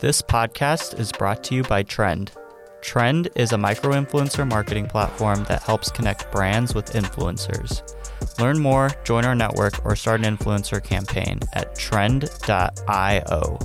This podcast is brought to you by Trend. Trend is a micro influencer marketing platform that helps connect brands with influencers. Learn more, join our network, or start an influencer campaign at trend.io.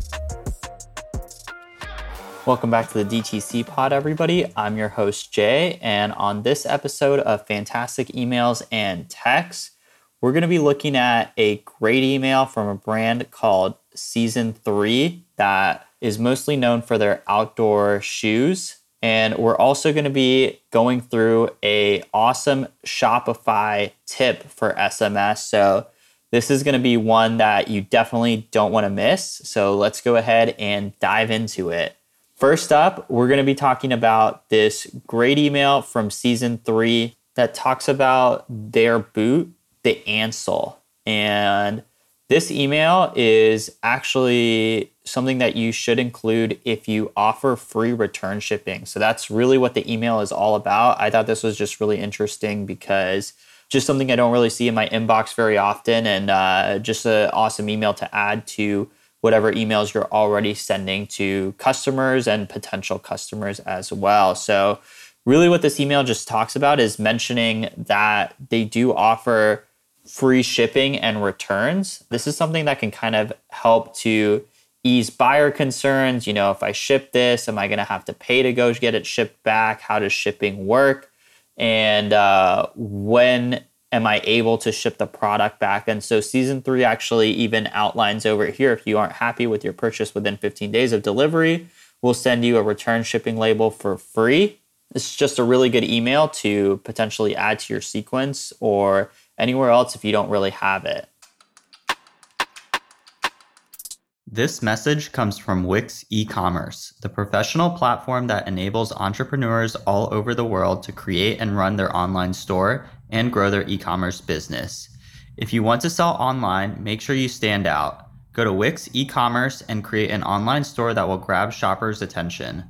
Welcome back to the DTC pod, everybody. I'm your host, Jay, and on this episode of Fantastic Emails and Texts, we're going to be looking at a great email from a brand called Season 3 that is mostly known for their outdoor shoes. And we're also going to be going through a awesome Shopify tip for SMS. So this is going to be one that you definitely don't want to miss. So let's go ahead and dive into it. First up, we're going to be talking about this great email from season three that talks about their boot, the Ansel. And this email is actually something that you should include if you offer free return shipping. So that's really what the email is all about. I thought this was just really interesting because just something I don't really see in my inbox very often, and uh, just an awesome email to add to whatever emails you're already sending to customers and potential customers as well. So, really, what this email just talks about is mentioning that they do offer free shipping and returns. This is something that can kind of help to ease buyer concerns. You know, if I ship this, am I going to have to pay to go get it shipped back? How does shipping work? And uh, when am I able to ship the product back? And so, season three actually even outlines over here if you aren't happy with your purchase within 15 days of delivery, we'll send you a return shipping label for free. It's just a really good email to potentially add to your sequence or anywhere else if you don't really have it. This message comes from Wix e-commerce, the professional platform that enables entrepreneurs all over the world to create and run their online store and grow their e-commerce business. If you want to sell online, make sure you stand out. Go to Wix e-commerce and create an online store that will grab shoppers' attention.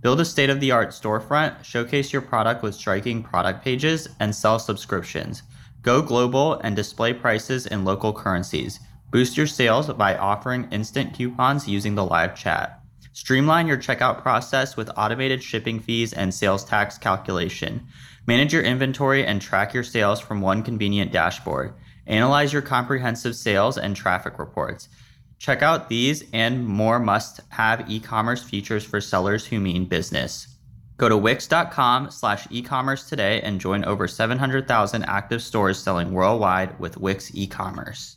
Build a state-of-the-art storefront, showcase your product with striking product pages, and sell subscriptions. Go global and display prices in local currencies. Boost your sales by offering instant coupons using the live chat. Streamline your checkout process with automated shipping fees and sales tax calculation. Manage your inventory and track your sales from one convenient dashboard. Analyze your comprehensive sales and traffic reports. Check out these and more must have e commerce features for sellers who mean business. Go to wix.com slash e-commerce today and join over 700,000 active stores selling worldwide with Wix e-commerce.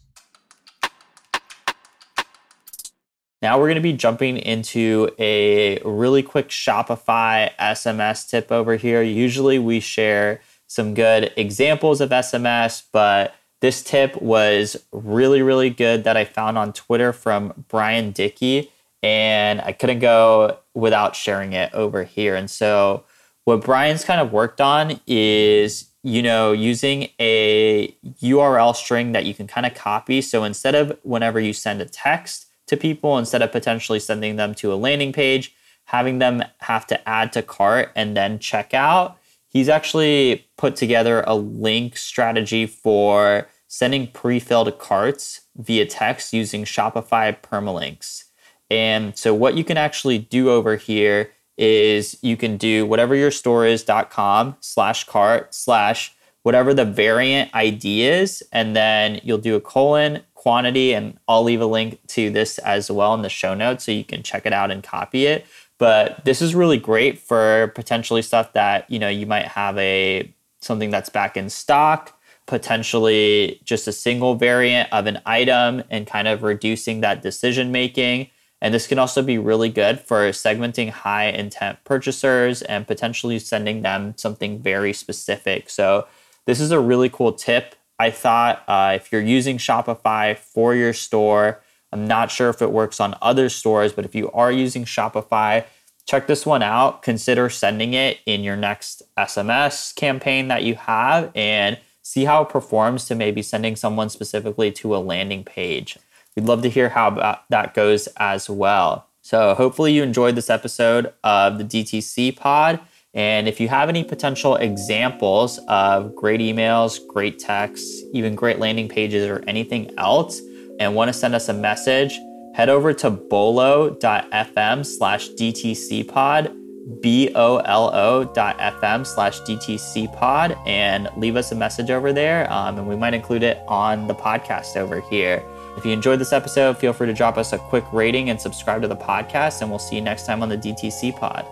Now we're going to be jumping into a really quick Shopify SMS tip over here. Usually we share some good examples of SMS, but this tip was really, really good that I found on Twitter from Brian Dickey and I couldn't go without sharing it over here. And so, what Brian's kind of worked on is, you know, using a URL string that you can kind of copy. So, instead of whenever you send a text to people, instead of potentially sending them to a landing page, having them have to add to cart and then check out, he's actually put together a link strategy for sending pre filled carts via text using Shopify permalinks. And so what you can actually do over here is you can do whatever your store is.com slash cart slash whatever the variant ID is, and then you'll do a colon quantity, and I'll leave a link to this as well in the show notes so you can check it out and copy it. But this is really great for potentially stuff that you know you might have a something that's back in stock, potentially just a single variant of an item, and kind of reducing that decision making and this can also be really good for segmenting high intent purchasers and potentially sending them something very specific. So, this is a really cool tip. I thought uh, if you're using Shopify for your store, I'm not sure if it works on other stores, but if you are using Shopify, check this one out. Consider sending it in your next SMS campaign that you have and see how it performs to maybe sending someone specifically to a landing page. We'd love to hear how that goes as well. So, hopefully, you enjoyed this episode of the DTC pod. And if you have any potential examples of great emails, great texts, even great landing pages, or anything else, and want to send us a message, head over to bolo.fm slash DTC pod, B O L O dot FM slash DTC pod, and leave us a message over there. Um, and we might include it on the podcast over here. If you enjoyed this episode, feel free to drop us a quick rating and subscribe to the podcast, and we'll see you next time on the DTC pod.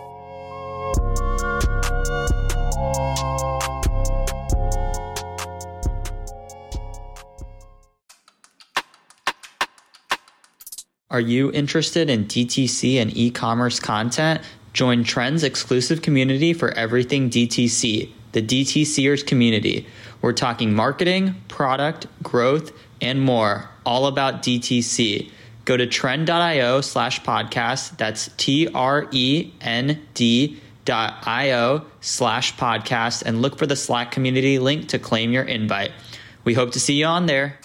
Are you interested in DTC and e commerce content? Join Trend's exclusive community for everything DTC, the DTCers community. We're talking marketing, product, growth, and more, all about DTC. Go to trend.io slash podcast. That's T R E N D dot io slash podcast and look for the Slack community link to claim your invite. We hope to see you on there.